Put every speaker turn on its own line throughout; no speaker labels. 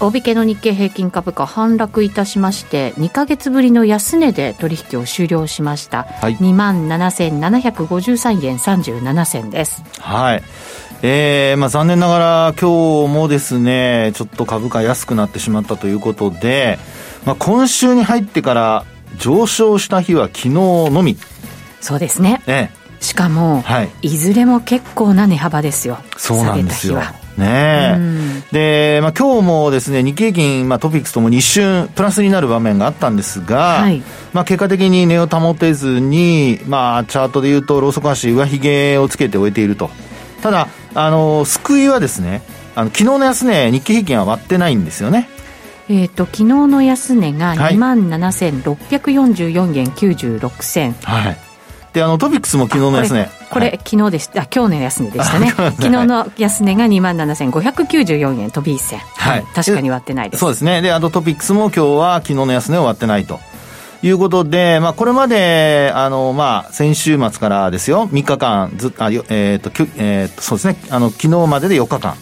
大引けの日経平均株価反落いたしまして2か月ぶりの安値で取引を終了しました、はい、2万7753円37銭です。
はい。えーまあ、残念ながら今日もですねちょっと株価安くなってしまったということで、まあ、今週に入ってから上昇した日は昨日のみ。
そうですね、ええ、しかも、はい、いずれも結構な値幅ですよ。
そうなんですよね。で、まあ、今日もですね、日経平均、まあ、トピックスともに一瞬プラスになる場面があったんですが、はい、まあ、結果的に値を保てずに、まあ、チャートでいうと、ローソク足、上髭をつけて終えていると。ただ、あの、救いはですね、あの、昨日の安値、日経平均は割ってないんですよね。
えーと、昨日の安値が2万7644円96銭、
はい、であのトピックスも昨日の安値
これ、はい、昨日でした。今日の安値でしたね。昨日の安値が2万7594円飛び一銭、はい、確かに割ってないです。
そうですね。であとトピックスも今日は昨日の安値を割ってないと。いうことで、まあ、これまで、あの、まあ、先週末からですよ、3日間、ずあ、えっ、ー、と、えっ、ー、と、そうですね、あの、昨日までで4日間、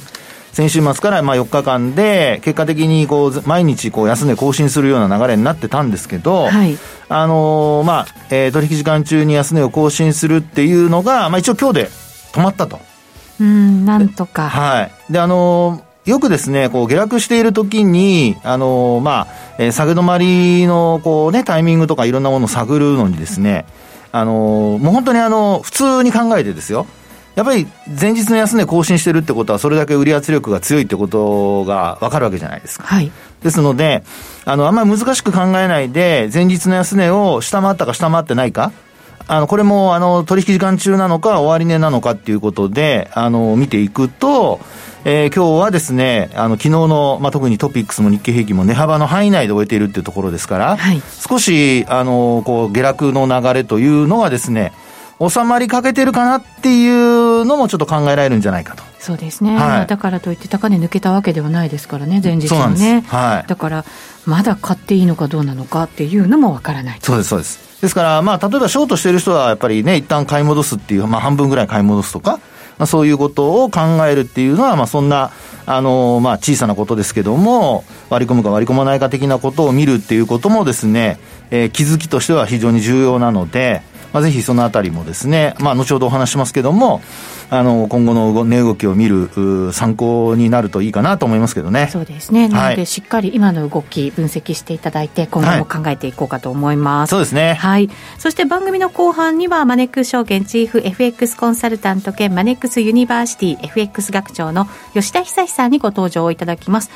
先週末からまあ4日間で、結果的にこう毎日こう安値更新するような流れになってたんですけど、はい、あのー、まあ、えー、取引時間中に安値を更新するっていうのが、まあ一応今日で止まったと。
うん、なんとか。
はい。で、あのー、よくですね、こう下落している時に、あのー、まあ、えー、下げ止まりの、こうね、タイミングとかいろんなものを探るのにですね、あのー、もう本当にあの、普通に考えてですよ、やっぱり前日の安値更新してるってことは、それだけ売り圧力が強いってことが分かるわけじゃないですか。はい。ですので、あの、あんまり難しく考えないで、前日の安値を下回ったか下回ってないか、あの、これも、あの、取引時間中なのか、終値なのかっていうことで、あの、見ていくと、えー、今日はですね、あの、昨日の、まあ、特にトピックスも日経平均も値幅の範囲内で終えているっていうところですから、はい、少し、あの、こう、下落の流れというのがですね、収まりかけてるかなっていうのもちょっと考えられるんじゃないかと。
そうですね、はい、だからといって高値抜けたわけではないですからね、前日はね、はい、だからまだ買っていいのかどうなのかっていうのもわからない
そうです、そうです。ですから、まあ、例えばショートしてる人はやっぱりね、一旦買い戻すっていう、まあ、半分ぐらい買い戻すとか、まあ、そういうことを考えるっていうのは、まあ、そんな、あの、まあ、小さなことですけども、割り込むか割り込まないか的なことを見るっていうこともですね、えー、気づきとしては非常に重要なので、まあ、ぜひそのあたりもですね、まあ、後ほどお話しますけども、あの、今後の値動きを見る参考になるといいかなと思いますけどね。
そうですね。なので、しっかり今の動き分析していただいて、今後も考えていこうかと思います。
はい、そうですね。
はい。そして番組の後半には、マネックス証券チーフ FX コンサルタント兼マネックスユニバーシティ FX 学長の吉田久さんにご登場いただきます。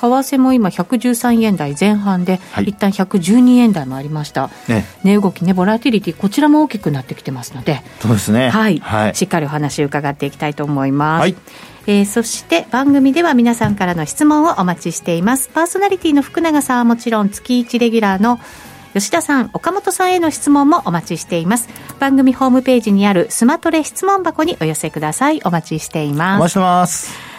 為替も今113円台前半で、はい、一旦112円台もありました、ね、値動きねボラティリティこちらも大きくなってきてますので。
そうですね。
はい、はい、しっかりお話伺っていきたいと思います、はい。えー、そして番組では皆さんからの質問をお待ちしています。パーソナリティの福永さんはもちろん月1レギュラーの吉田さん、岡本さんへの質問もお待ちしています。番組ホームページにあるスマトレ質問箱にお寄せください。お待ちしています。
お待ちしてます。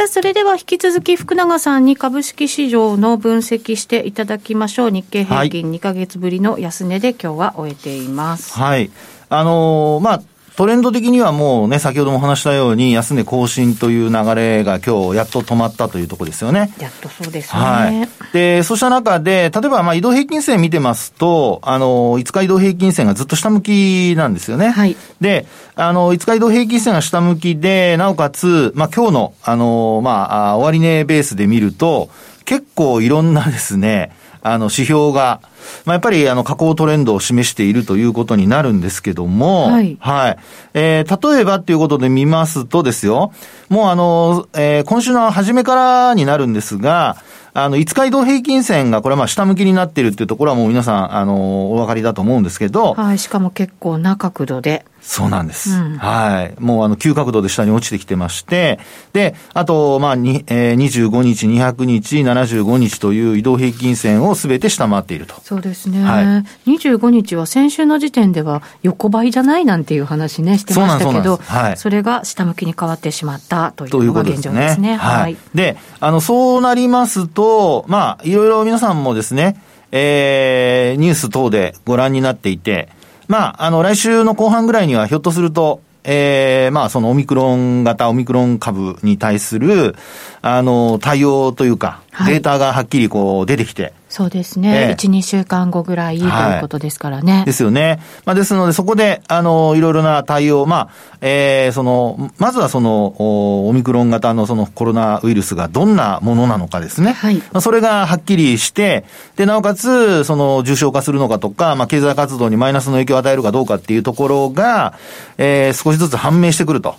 さあ、それでは引き続き福永さんに株式市場の分析していただきましょう。日経平均2か月ぶりの安値で今日は終えています。
はい。あのー、まあ、トレンド的にはもうね、先ほども話したように、安値更新という流れが今日やっと止まったというところですよね。
やっとそうですね。はい。
で、そうした中で、例えばまあ移動平均線見てますと、あの、5日移動平均線がずっと下向きなんですよね。はい。で、あの、5日移動平均線が下向きで、なおかつ、まあ今日の、あの、まあ、終値ベースで見ると、結構いろんなですね、あの、指標が、まあ、やっぱり、あの、下降トレンドを示しているということになるんですけども、はい。はい。えー、例えばっていうことで見ますとですよ、もうあの、えー、今週の初めからになるんですが、あの、5日移動平均線が、これはまあ下向きになっているっていうところはもう皆さん、あの、お分かりだと思うんですけど。
はい、しかも結構な角度で。
そうなんです。うん、はい。もうあの、急角度で下に落ちてきてまして、で、あと、まあ、に、えー、25日、200日、75日という移動平均線をすべて下回っていると。
そうですね。はい、25日は先週の時点では横ばいじゃないなんていう話ね、してましたけど、はい、それが下向きに変わってしまったというのが現状ですね。
はい。で、あの、そうなりますと、まあ、いろいろ皆さんもですね、えー、ニュース等でご覧になっていて、まあ、あの、来週の後半ぐらいにはひょっとすると、えー、まあ、そのオミクロン型、オミクロン株に対する、あの、対応というか、データがはっきりこう出てきて、
そうですね。えー、1、2週間後ぐらいということですからね。はい、
ですよね。まあ、ですので、そこで、あの、いろいろな対応、まあ、えー、その、まずはその、オミクロン型のそのコロナウイルスがどんなものなのかですね。はい。まあ、それがはっきりして、で、なおかつ、その、重症化するのかとか、まあ、経済活動にマイナスの影響を与えるかどうかっていうところが、えー、少しずつ判明してくると。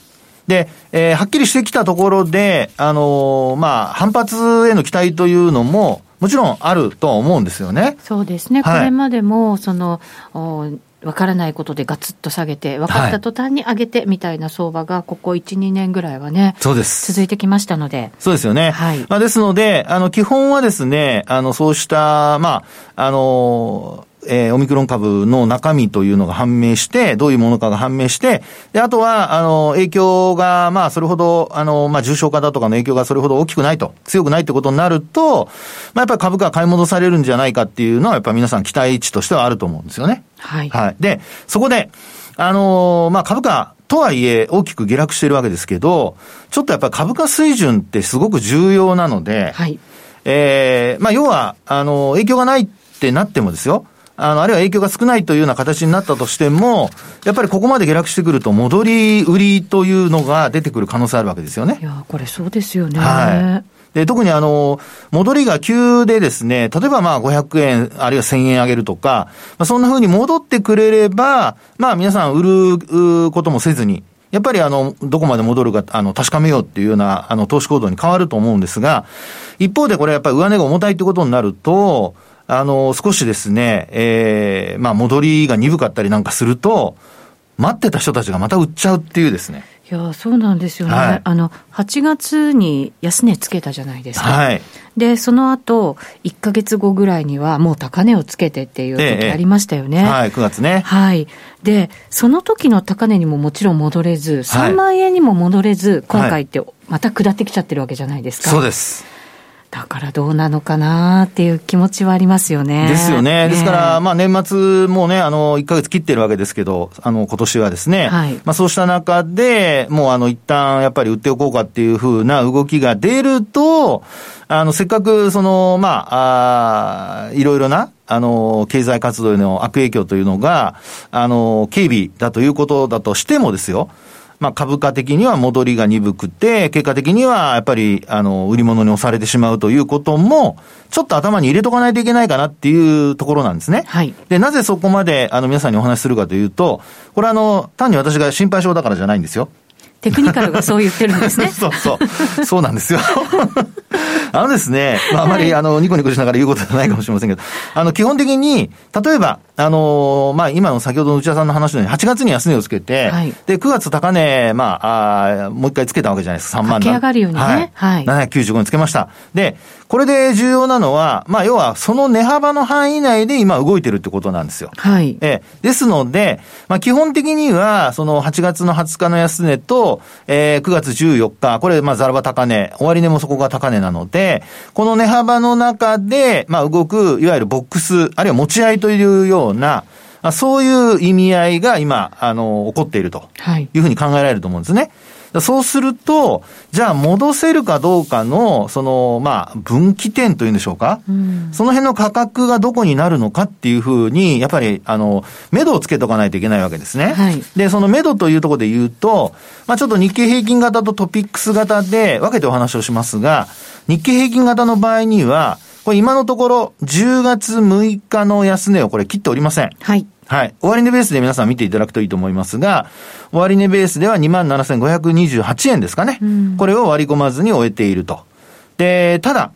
で、えー、はっきりしてきたところで、あのー、まあ、反発への期待というのも、もちろんあるとは思うんですよね。
そうですね。はい、これまでも、その、わからないことでガツッと下げて、分かった途端に上げてみたいな相場が、ここ1、2年ぐらいはね、
そうです。
続いてきましたので。
そうですよね。はい。まあ、ですので、あの、基本はですね、あの、そうした、まあ、あの、えー、オミクロン株の中身というのが判明して、どういうものかが判明して、で、あとは、あの、影響が、まあ、それほど、あの、まあ、重症化だとかの影響がそれほど大きくないと、強くないってことになると、まあ、やっぱり株価が買い戻されるんじゃないかっていうのは、やっぱり皆さん期待値としてはあると思うんですよね。はい。はい。で、そこで、あのまあ、株価、とはいえ、大きく下落してるわけですけど、ちょっとやっぱり株価水準ってすごく重要なので、はい。ええー、まあ、要は、あの、影響がないってなってもですよ、あの、あるいは影響が少ないというような形になったとしても、やっぱりここまで下落してくると、戻り売りというのが出てくる可能性あるわけですよね。
いや、これそうですよね。はい。
で、特にあの、戻りが急でですね、例えばまあ500円、あるいは1000円上げるとか、まあそんな風に戻ってくれれば、まあ皆さん売ることもせずに、やっぱりあの、どこまで戻るか、あの、確かめようっていうような、あの、投資行動に変わると思うんですが、一方でこれやっぱり上値が重たいってことになると、あの、少しですね、ええー、まあ、戻りが鈍かったりなんかすると、待ってた人たちがまた売っちゃうっていうですね。
いや、そうなんですよね。はい、あの、8月に安値つけたじゃないですか。はい。で、その後、1か月後ぐらいにはもう高値をつけてっていう時ありましたよね。ええ、
はい、9月ね。
はい。で、その時の高値にももちろん戻れず、3万円にも戻れず、今回ってまた下ってきちゃってるわけじゃないですか。
そうです。
だからどうなのかなっていう気持ちはありますよね。
ですよね。ですから、まあ年末もね、あの、1ヶ月切ってるわけですけど、あの、今年はですね、はい、まあそうした中で、もうあの、一旦やっぱり売っておこうかっていうふうな動きが出ると、あの、せっかく、その、まあ、あいろいろな、あの、経済活動への悪影響というのが、あの、警備だということだとしてもですよ、まあ、株価的には戻りが鈍くて、結果的にはやっぱり、あの、売り物に押されてしまうということも、ちょっと頭に入れとかないといけないかなっていうところなんですね。はい。で、なぜそこまで、あの、皆さんにお話しするかというと、これあの、単に私が心配性だからじゃないんですよ。
テクニカルがそう言ってるんですね。
そうそう。そうなんですよ。あのですね、まあ、あまり、あの、ニコニコしながら言うことじゃないかもしれませんけど、あの、基本的に、例えば、あの、まあ、今の先ほどの内田さんの話のように、8月に安値をつけて、はい、で、9月高値、まあ、あもう一回つけたわけじゃないですか、3万
上がるようにね。はい。
はい、795につけました。で、これで重要なのは、まあ、要は、その値幅の範囲内で今動いてるってことなんですよ。はい。えですので、まあ、基本的には、その8月の20日の安値と、えー、9月14日、これ、まあ、ザラバ高値、終値もそこが高値なので、この値幅の中で、まあ、動く、いわゆるボックス、あるいは持ち合いというような、そういう意味合いが今、あの、起こっているというふうに考えられると思うんですね。そうすると、じゃあ戻せるかどうかの、その、まあ、分岐点というんでしょうか、うん、その辺の価格がどこになるのかっていうふうに、やっぱり、あの、目処をつけとかないといけないわけですね。はい、で、その目処というところで言うと、まあ、ちょっと日経平均型とトピックス型で分けてお話をしますが、日経平均型の場合には、これ今のところ、10月6日の安値をこれ切っておりません。
はい。
はい。終値ベースで皆さん見ていただくといいと思いますが、終値ベースでは27,528円ですかね。うん、これを割り込まずに終えていると。で、ただ、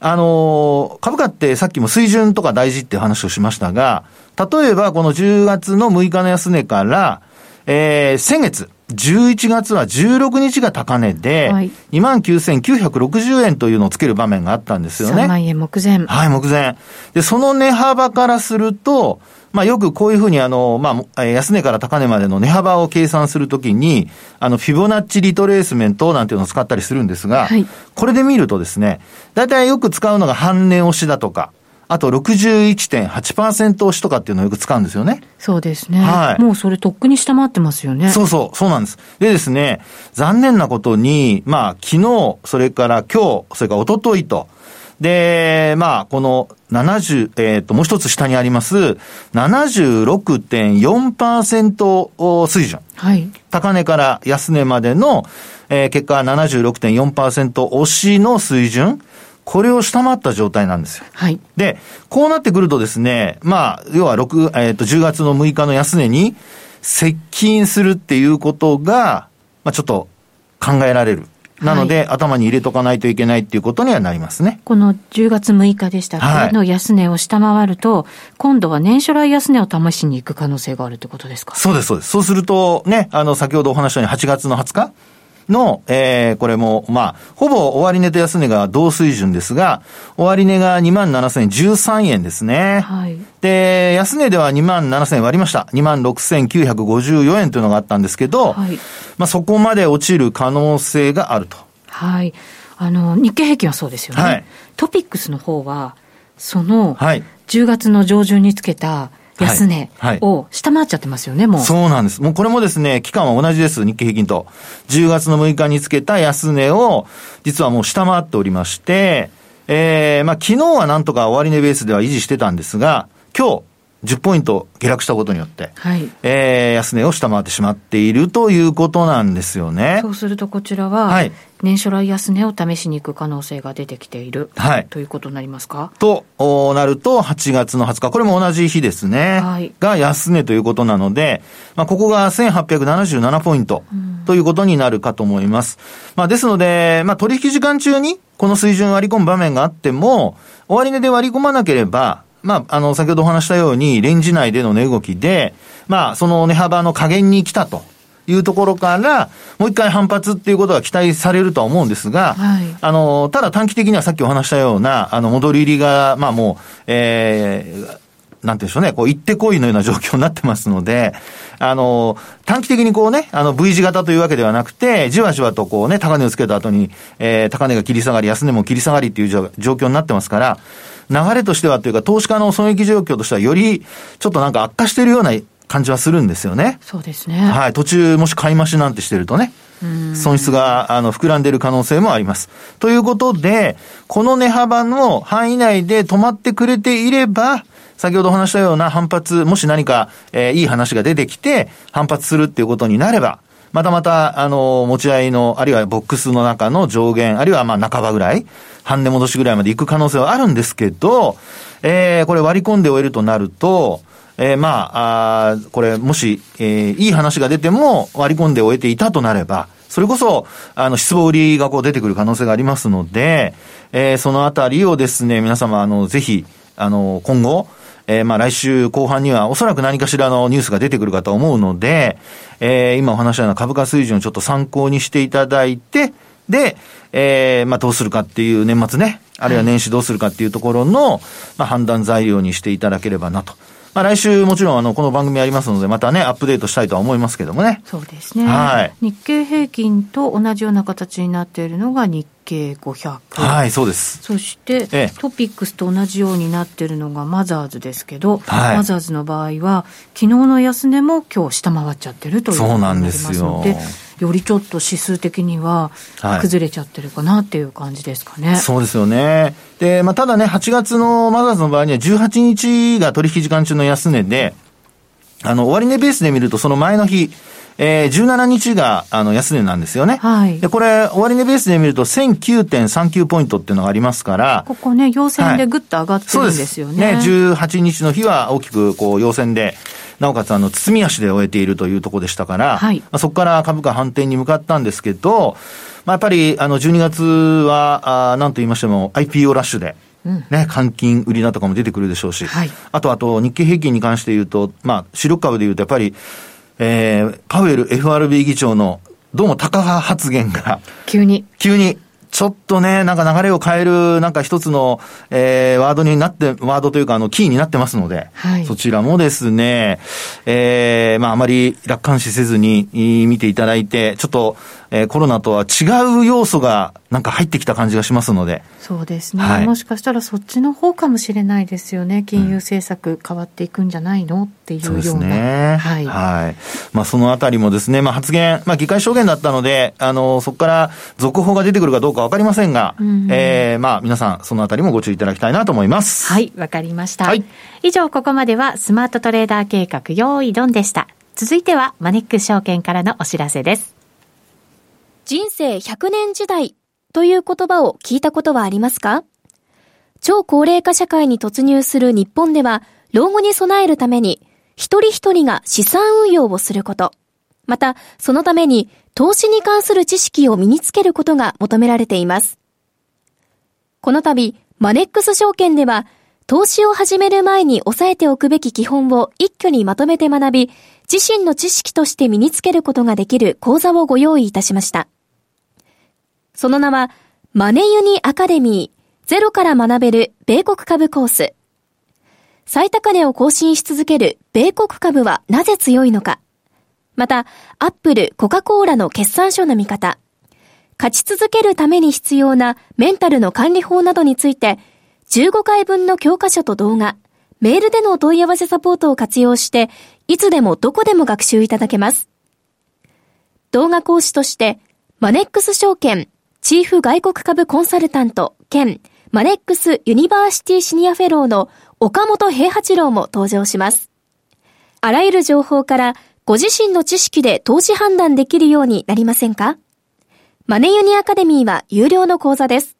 あのー、株価ってさっきも水準とか大事って話をしましたが、例えばこの10月の6日の安値から、えー、先月、11月は16日が高値で、はい、29,960円というのをつける場面があったんですよね。
3万円目前。
はい、目前。で、その値幅からすると、まあよくこういうふうにあの、まあ、安値から高値までの値幅を計算するときに、あの、フィボナッチリトレースメントなんていうのを使ったりするんですが、はい、これで見るとですね、大体よく使うのが半値押しだとか、あと61.8%押しとかっていうのをよく使うんですよね。
そうですね。はい。もうそれとっくに下回ってますよね。
そうそう、そうなんです。でですね、残念なことに、まあ昨日、それから今日、それから一昨日と、で、まあ、この70、えっ、ー、と、もう一つ下にあります、76.4%水準。
はい。
高値から安値までの、えー、結果は76.4%押しの水準。これを下回った状態なんですよ。
はい。
で、こうなってくるとですね、まあ、要は6、えっ、ー、と、10月の6日の安値に接近するっていうことが、まあ、ちょっと考えられる。なので、はい、頭に入れとかないといけないっていうことにはなりますね。
この10月6日でしたっけ、の安値を下回ると、今度は年初来安値を試しに行く可能性があるってことですか
そうです、そうです。そうすると、ね、あの、先ほどお話したように8月の20日の、えー、これも、まあ、ほぼ終値と安値が同水準ですが、終値が27,013円ですね。
はい。
で、安値では27,000円割りました。26,954円というのがあったんですけど、はい。まあ、そこまで落ちる可能性があると。
はい。あの、日経平均はそうですよね。はい。トピックスの方は、その、はい。10月の上旬につけた、安値を下回っちゃってますよね、もう。
そうなんです。もうこれもですね、期間は同じです、日経平均と。10月の6日につけた安値を、実はもう下回っておりまして、えー、まあ昨日はなんとか終値ベースでは維持してたんですが、今日、10ポイント下落したことによって、
はい、
えー、安値を下回ってしまっているということなんですよね。
そうするとこちらは、はい、年初来安値を試しに行く可能性が出てきている、はい、ということになりますか？
となると、8月の20日、これも同じ日ですね、はい、が安値ということなので、まあ、ここが1877ポイントということになるかと思います。まあ、ですので、まあ、取引時間中にこの水準割り込む場面があっても、終値で割り込まなければ、まあ、あの、先ほどお話したように、レンジ内での値動きで、まあ、その値幅の加減に来たと。いうところから、もう一回反発っていうことが期待されるとは思うんですが、はい、あの、ただ短期的にはさっきお話したような、あの、戻り入りが、まあもう、えー、なんて言うんでしょうね、こう、行ってこいのような状況になってますので、あの、短期的にこうね、あの、V 字型というわけではなくて、じわじわとこうね、高値をつけた後に、えー、高値が切り下がり、安値も切り下がりっていう状況になってますから、流れとしてはというか、投資家の損益状況としては、よりちょっとなんか悪化しているような感じはするんですよね。
そうですね。
はい。途中、もし買い増しなんてしてるとね。損失が、あの、膨らんでいる可能性もあります。ということで、この値幅の範囲内で止まってくれていれば、先ほどお話したような反発、もし何か、えー、いい話が出てきて、反発するっていうことになれば、またまた、あの、持ち合いの、あるいはボックスの中の上限、あるいはまあ半ばぐらい、半値戻しぐらいまで行く可能性はあるんですけど、えー、これ割り込んで終えるとなると、えー、まあ、あこれ、もし、えー、いい話が出ても割り込んで終えていたとなれば、それこそ、あの、失望売りがこう出てくる可能性がありますので、えー、そのあたりをですね、皆様、あの、ぜひ、あの、今後、えー、まあ来週後半にはおそらく何かしらのニュースが出てくるかと思うので、えー、今お話したような株価水準をちょっと参考にしていただいて、で、えー、まあどうするかっていう年末ね、あるいは年始どうするかっていうところの、まあ判断材料にしていただければなと。まあ、来週もちろんあのこの番組ありますので、またね、アップデートしたいとは思いますけどもね。
そうですね。
はい。
日経平均と同じような形になっているのが日経500。
はい、そうです。
そして、ええ、トピックスと同じようになっているのがマザーズですけど、はい、マザーズの場合は、昨日の安値も今日下回っちゃってるということになりますので、そうなんですよ。よりちょっと指数的には崩れちゃってるかなっていう感じですかね。はい、
そうですよね。で、まあ、ただね、8月のマザーズの場合には18日が取引時間中の安値で、あの、終値ベースで見るとその前の日、えー、17日が、あの、安値なんですよね。はい。で、これ、終値ベースで見ると、1009.39ポイントっていうのがありますから、
ここね、陽線でぐっと上がってるんですよね。はい。
ね、18日の日は大きく、こう、陽線で、なおかつ、あの、包み足で終えているというところでしたから、はい。まあ、そこから株価反転に向かったんですけど、まあ、やっぱり、あの、12月は、あなんと言いましても、IPO ラッシュで、ね、換金売りだとかも出てくるでしょうし、はい、あと、あと、日経平均に関して言うと、まあ、主力株で言うと、やっぱり、えー、パウエル FRB 議長の、どうも高派発言が、
急に。
急に、ちょっとね、なんか流れを変える、なんか一つの、えー、ワードになって、ワードというか、あの、キーになってますので、はい、そちらもですね、えー、まあ、あまり楽観視せずに見ていただいて、ちょっと、えー、コロナとは違う要素がなんか入ってきた感じがしますので。
そうですね。はい、もしかしたらそっちの方かもしれないですよね。金融政策変わっていくんじゃないの？っていうような。そうですね。はい。はい。まあそのあたりもですね、まあ発言、まあ議会証言だったので、あの、そこから続報が出てくるかどうかわかりませんが、うん、えー、まあ皆さんそのあたりもご注意いただきたいなと思います。はい、わかりました。はい。以上ここまではスマートトレーダー計画用意ドンでした。続いてはマネックス証券からのお知らせです。
人生100年時代という言葉を聞いたことはありますか？超高齢化社会に突入する日本では、老後に備えるために、一人一人が資産運用をすること、また、そのために投資に関する知識を身につけることが求められています。この度、マネックス証券では、投資を始める前に押さえておくべき基本を一挙にまとめて学び、自身の知識として身につけることができる講座をご用意いたしました。その名は、マネユニアカデミー、ゼロから学べる米国株コース。最高値を更新し続ける米国株はなぜ強いのか。また、アップル、コカ・コーラの決算書の見方。勝ち続けるために必要なメンタルの管理法などについて、15回分の教科書と動画、メールでの問い合わせサポートを活用して、いつでもどこでも学習いただけます。動画講師として、マネックス証券チーフ外国株コンサルタント兼マネックスユニバーシティシニアフェローの岡元兵八郎も登場します。あらゆる情報からご自身の知識で投資判断できるようになりませんか？マネユニアカデミーは有料の講座です。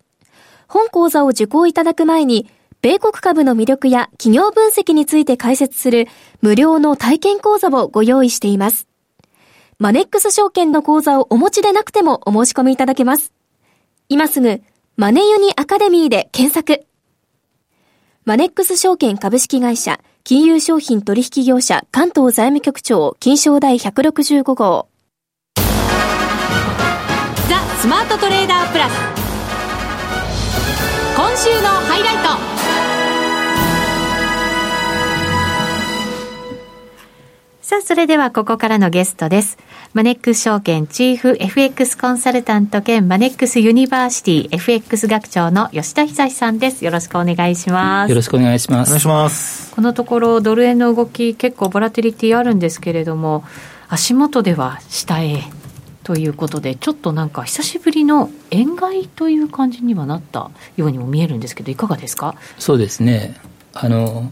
本講座を受講いただく前に、米国株の魅力や企業分析について解説する無料の体験講座をご用意しています。マネックス証券の口座をお持ちでなくてもお申し込みいただけます。今すぐ、マネユニアカデミーで検索。マネックス証券株式会社、金融商品取引業者関東財務局長、金賞第165号。
ザ・スマートトレーダープラス。今週のハイライト。さあ、それではここからのゲストです。マネックス証券チーフ FX コンサルタント兼マネックスユニバーシティ FX 学長の吉田恒さんです。よろしくお願いします。
よろしくお願いします。
お願いします。
このところドル円の動き結構ボラティリティあるんですけれども、足元では下へということで、ちょっとなんか久しぶりの円買いという感じにはなったようにも見えるんですけど、いかがですか？
そうですね。あの、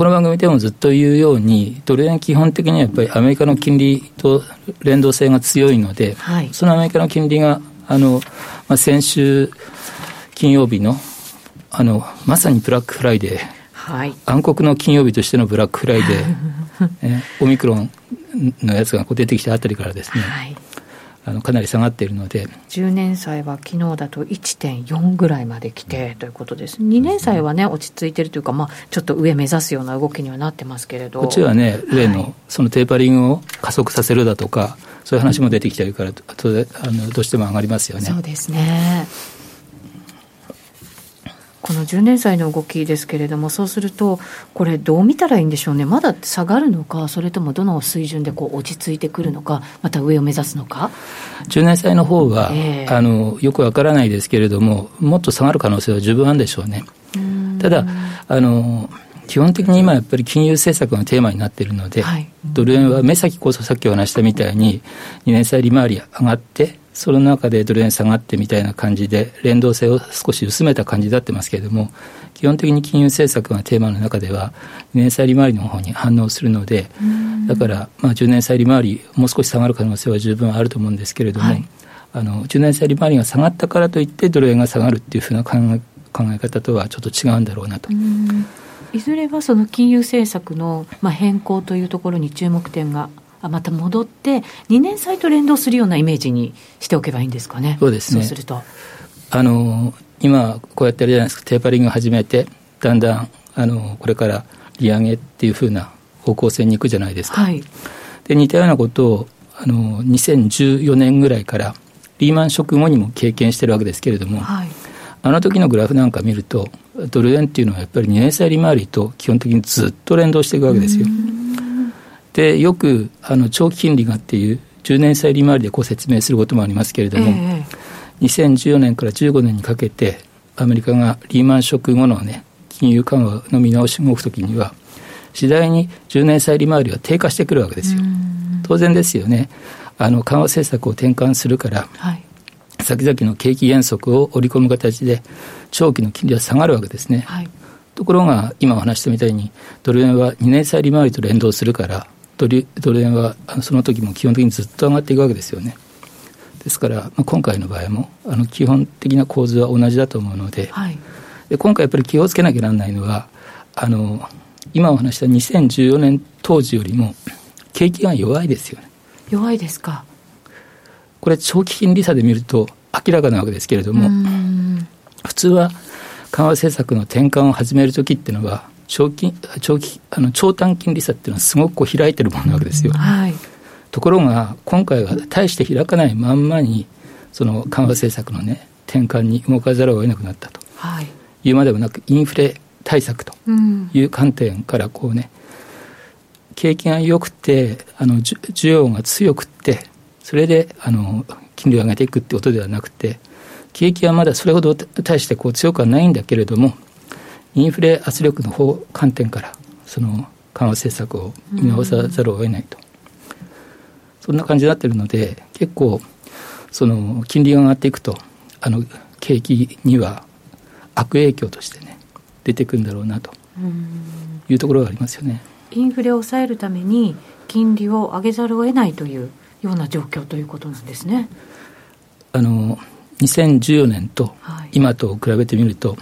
この番組でもずっと言うように、ドル円基本的にはやっぱりアメリカの金利と連動性が強いので、はい、そのアメリカの金利が、あの、まあ、先週金曜日の、あの、まさにブラックフライデー、はい、暗黒の金曜日としてのブラックフライデー、えオミクロンのやつがこう出てきたあたりからですね、はいあのかなり下がっているので。
10年債は昨日だと1.4ぐらいまで来てということです、2年債はね、落ち着いてるというか、まあ、ちょっと上目指すような動きにはなってますけれど。
こっちはね、上のそのテーパリングを加速させるだとか、そういう話も出てきてるから、あのどうしても上がりますよね。
そうですねこの10年債の動きですけれども、そうすると、これ、どう見たらいいんでしょうね、まだ下がるのか、それともどの水準でこう落ち着いてくるのか、また上を目指すのか。
10年債の方は、えー、あのよくわからないですけれども、もっと下がる可能性は十分あるんでしょうね。ただあの基本的に今やっぱり金融政策がテーマになっているので、はい、ドル円は目先こそさっきお話したみたいに2年債利回り上がってその中でドル円下がってみたいな感じで連動性を少し薄めた感じになってますけれども基本的に金融政策がテーマの中では2年債利回りの方に反応するのでだからまあ10年債利回りもう少し下がる可能性は十分あると思うんですけれども、はい、あの10年債利回りが下がったからといってドル円が下がるっていうふうな考え考え方とはちょっと違うんだろうなと。
いずれはその金融政策のまあ変更というところに注目点がまた戻って、2年債と連動するようなイメージにしておけばいいんですかね。
そうですね。
そうすると。
あの、今、こうやってあるじゃないですか、テーパリング始めて、だんだん、あの、これから利上げっていうふうな方向性に行くじゃないですか。はい、で、似たようなことを、あの、2014年ぐらいから、リーマンショック後にも経験してるわけですけれども、はい、あの時のグラフなんか見ると、ドル円っていうのはやっぱり2年債利回りと基本的にずっと連動していくわけですよ。でよくあの長期金利がっていう10年債利回りでこう説明することもありますけれども、えー、2014年から15年にかけてアメリカがリーマンショック後のね金融緩和の見直し動くときには次第に10年債利回りは低下してくるわけですよ。当然ですよね。あの緩和政策を転換するから、はい、先々の景気減速を織り込む形で長期の金利は下がるわけですね。はい、ところが今お話したみたいにドル円は2年債利回りと連動するからドルドル円はその時も基本的にずっと上がっていくわけですよね。ですから、まあ、今回の場合もあの基本的な構図は同じだと思うのではい、で今回やっぱり気をつけなきゃならないのはあの今お話した2014年当時よりも景気が弱いですよね。
弱いですか
これ長期金利差で見ると明らかなわけですけれども普通は緩和政策の転換を始めるときっていうのは長期長期あの長短金利差っていうのはすごくこう開いてるものなわけですよ。はい、ところが今回は大して開かないまんまにその緩和政策のね転換に動かざるを得なくなったと。い。うまでもなくインフレ対策という観点からこうね、景気が良くてあの需要が強くてそれであの金利を上げていくってことではなくて景気はまだそれほど大してこう強くはないんだけれどもインフレ圧力の方観点からその緩和政策を見直さざるを得ないと、そんな感じになってるので結構その金利が上がっていくとあの景気には悪影響としてね出てくるんだろうなというところがありますよね。
インフレを抑えるために金利を上げざるを得ないというような状況ということなんですね。
あの2014年と今と比べてみると、はい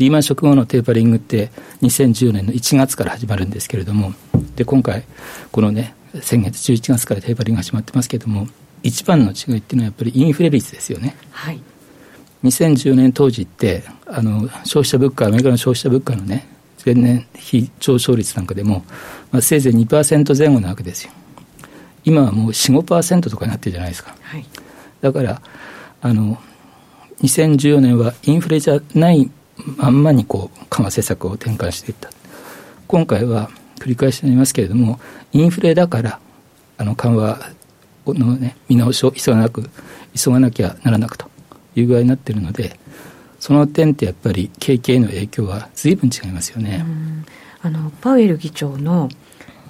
リーマンショック後のテーパリングって2010年の1月から始まるんですけれども、で、今回、このね、先月11月からテーパリングが始まってますけれども、一番の違いっていうのはやっぱりインフレ率ですよね。はい。2010年当時って、あの、消費者物価、アメリカの消費者物価のね、前年非上昇率なんかでも、まあ、せいぜい2%前後なわけですよ。今はもう4、5%とかになってるじゃないですか。はい、だから、あの、2014年はインフレじゃないまんまにこう緩和政策を転換していった今回は繰り返しになりますけれどもインフレだからあの緩和の、ね、見直しを急がなく急がなきゃならなくという具合になっているのでその点ってやっぱり景気への影響は随分違いますよね。
あのパウエル議長の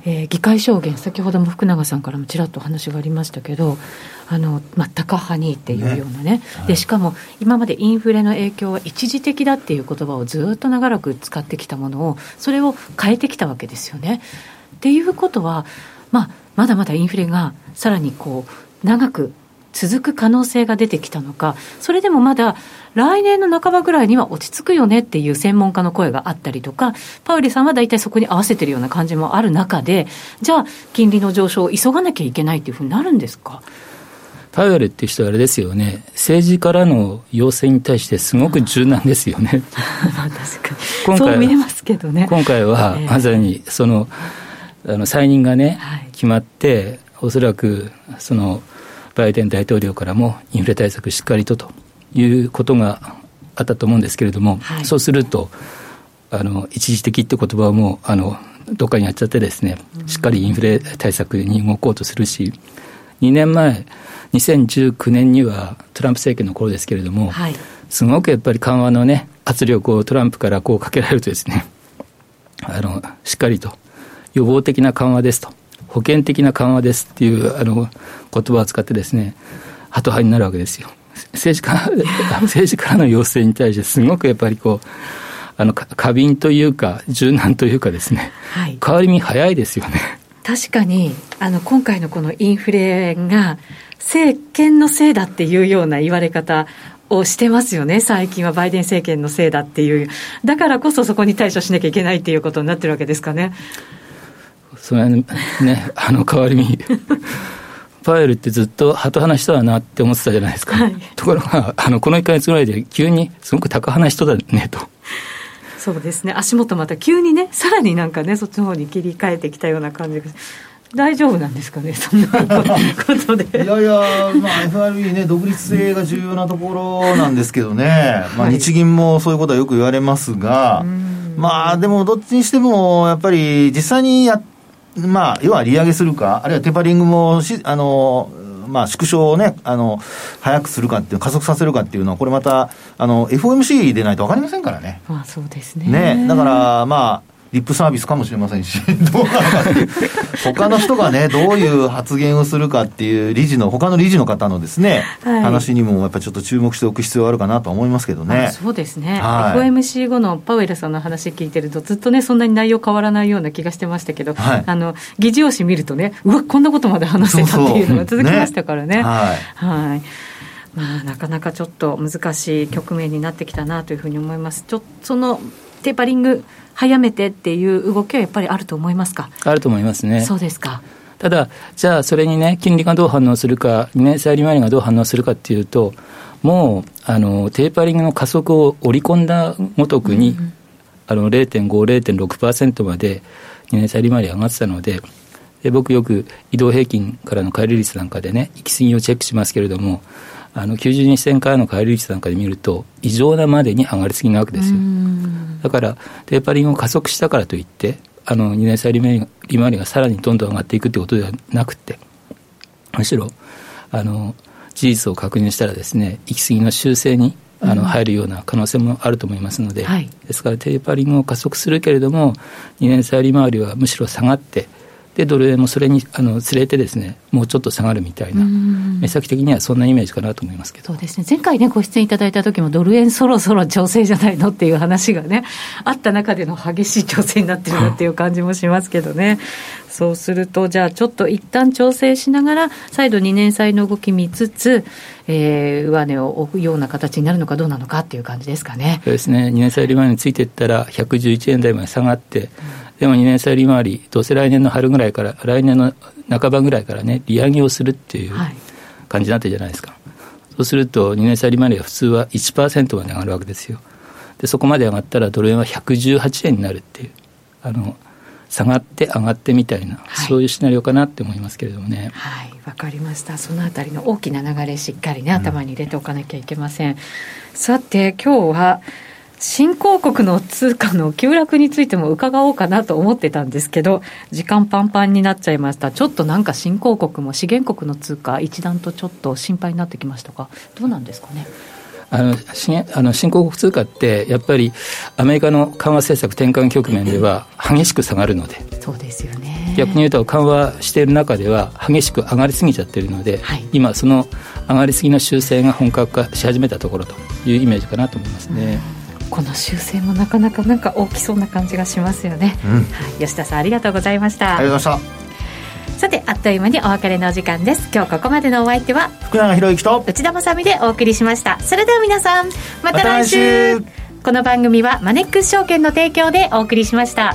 えー、議会証言、先ほども福永さんからもちらっとお話がありましたけど、あのまあ、タカ派にっていうようなね、ねはい、でしかも今までインフレの影響は一時的だっていう言葉をずっと長らく使ってきたものを、それを変えてきたわけですよね。っていうことは、まあ、まだまだインフレがさらにこう長く続く可能性が出てきたのか、それでもまだ来年の半ばぐらいには落ち着くよねっていう専門家の声があったりとか、パウリさんは大体そこに合わせてるような感じもある中で、じゃあ、金利の上昇を急がなきゃいけないっていうふうになるんですか？
パウエルっていう人はあれですよね、政治からの要請に対してすごく柔軟ですよね。
そう見えますけどね。
今回はまさにその、あの再任がね、はい、決まって、おそらくそのバイデン大統領からもインフレ対策しっかりとということがあったと思うんですけれども、はい、そうするとあの一時的って言葉をもうあのどっかにやっちゃってですね、しっかりインフレ対策に動こうとするし2年前2019年にはトランプ政権の頃ですけれども、はい、すごくやっぱり緩和のね圧力をトランプからこうかけられるとですねあのしっかりと予防的な緩和ですと保険的な緩和ですっていうあの言葉を使ってですねハト派になるわけですよ。政治家 政治家の要請に対してすごくやっぱりこうあの過敏というか柔軟というかですね、はい、変わり身早いですよね。
確かにあの今回のこのインフレが政権のせいだっていうような言われ方をしてますよね、最近はバイデン政権のせいだっていう、だからこそそこに対処しなきゃいけないっていうことになってるわけですかね。
それね、あの代わりに パウエルってずっとハト派な人だなって思ってたじゃないですか。はい、ところが、あの、この1か月ぐらいで急にすごく高派な人だねと。
そうですね。足元また急にね、さらになんかね、そっちの方に切り替えてきたような感じが。大丈夫なんですかね、そんなことで。
いやいや、まあ、FRB ね、独立性が重要なところなんですけどね、まあ、日銀もそういうことはよく言われますが、まあ、でも、どっちにしても、やっぱり、実際にや、まあ、要は利上げするか、あるいはテーパリングもし、あの、まあ、縮小をね、あの、早くするかっていう、加速させるかっていうのは、これまた、あの、FOMC でないと分かりませんからね。
まあ、そうですね。
ね、だから、まあ、リップサービスかもしれませんし、どうなのか。他の人がね、どういう発言をするかっていう、理事の、他の理事の方のですね、はい、話にもやっぱりちょっと注目しておく必要があるかなと思いますけどね。
そうですね、はい、FOMC 後のパウエルさんの話聞いてると、ずっとね、そんなに内容変わらないような気がしてましたけど、はい、あの議事要旨見るとね、うわ、こんなことまで話してたっていうのが続きましたからね。ね。はい、はい。まあ、なかなかちょっと難しい局面になってきたなというふうに思います。ちょそのテーパリング早めてっていう動きはやっぱりあると思いますか？
あると思いますね。
そうですか。
ただ、じゃあそれにね、金利がどう反応するか、2年債利回りがどう反応するかっていうと、もうあのテーパリングの加速を織り込んだごとくに、うん、あの0.5、0.6%まで2年債利回り上がってたので、で僕よく移動平均からの乖離率なんかでね、行き過ぎをチェックしますけれども、あの90日線からの乖離率なんかで見ると、異常なまでに上がりすぎなわけですよ。だから、テーパリングを加速したからといって、あの2年債利回りがさらにどんどん上がっていくということではなくて、むしろあの事実を確認したらですね、行き過ぎの修正にあの入るような可能性もあると思いますので、はい、ですからテーパリングを加速するけれども、2年債利回りはむしろ下がって、でドル円もそれにあの連れてですねもうちょっと下がるみたいな目先的にはそんなイメージかなと思いますけど。
そうですね。前回ねご出演いただいた時もドル円そろそろ調整じゃないのっていう話がねあった中での激しい調整になってるなっていう感じもしますけどね。そうするとじゃあちょっと一旦調整しながら再度2年債の動き見つつ、えー、上値を置くような形になるのかどうなのかっていう感じですかね。
そうですね。2年債利回りについていったら111円台まで下がって、うんでも2年債利回り、どうせ来年の春ぐらいから、来年の半ばぐらいからね、利上げをするっていう感じになってるじゃないですか。はい、そうすると、2年債利回りは普通は1%まで上がるわけですよ。で、そこまで上がったら、ドル円は118円になるっていう、あの、下がって上がってみたいな、はい、そういうシナリオかなって思いますけれどもね。
はい、わかりました。そのあたりの大きな流れ、しっかりね、頭に入れておかなきゃいけません。うん、さて、今日は、新興国の通貨の急落についても伺おうかなと思ってたんですけど、時間パンパンになっちゃいました。ちょっとなんか新興国も資源国の通貨、一段とちょっと心配になってきましたが、どうなんですかね？
あの新あの新興国通貨って、やっぱりアメリカの緩和政策転換局面では激しく下がるので、
そうですよね
逆に言うと、緩和している中では、激しく上がりすぎちゃってるので、はい、今、その上がりすぎの修正が本格化し始めたところというイメージかなと思いますね。うん
この修正もなかなかなんか大きそうな感じがしますよね、うん、はい、吉田さんありがとうございました。
ありがとうございま
した。さてあっという間にお別れのお時間です。今日ここまでのお相手は
福永博之と
内田まさでお送りしました。それでは皆さんまた来週。ま、この番組はマネックス証券の提供でお送りしました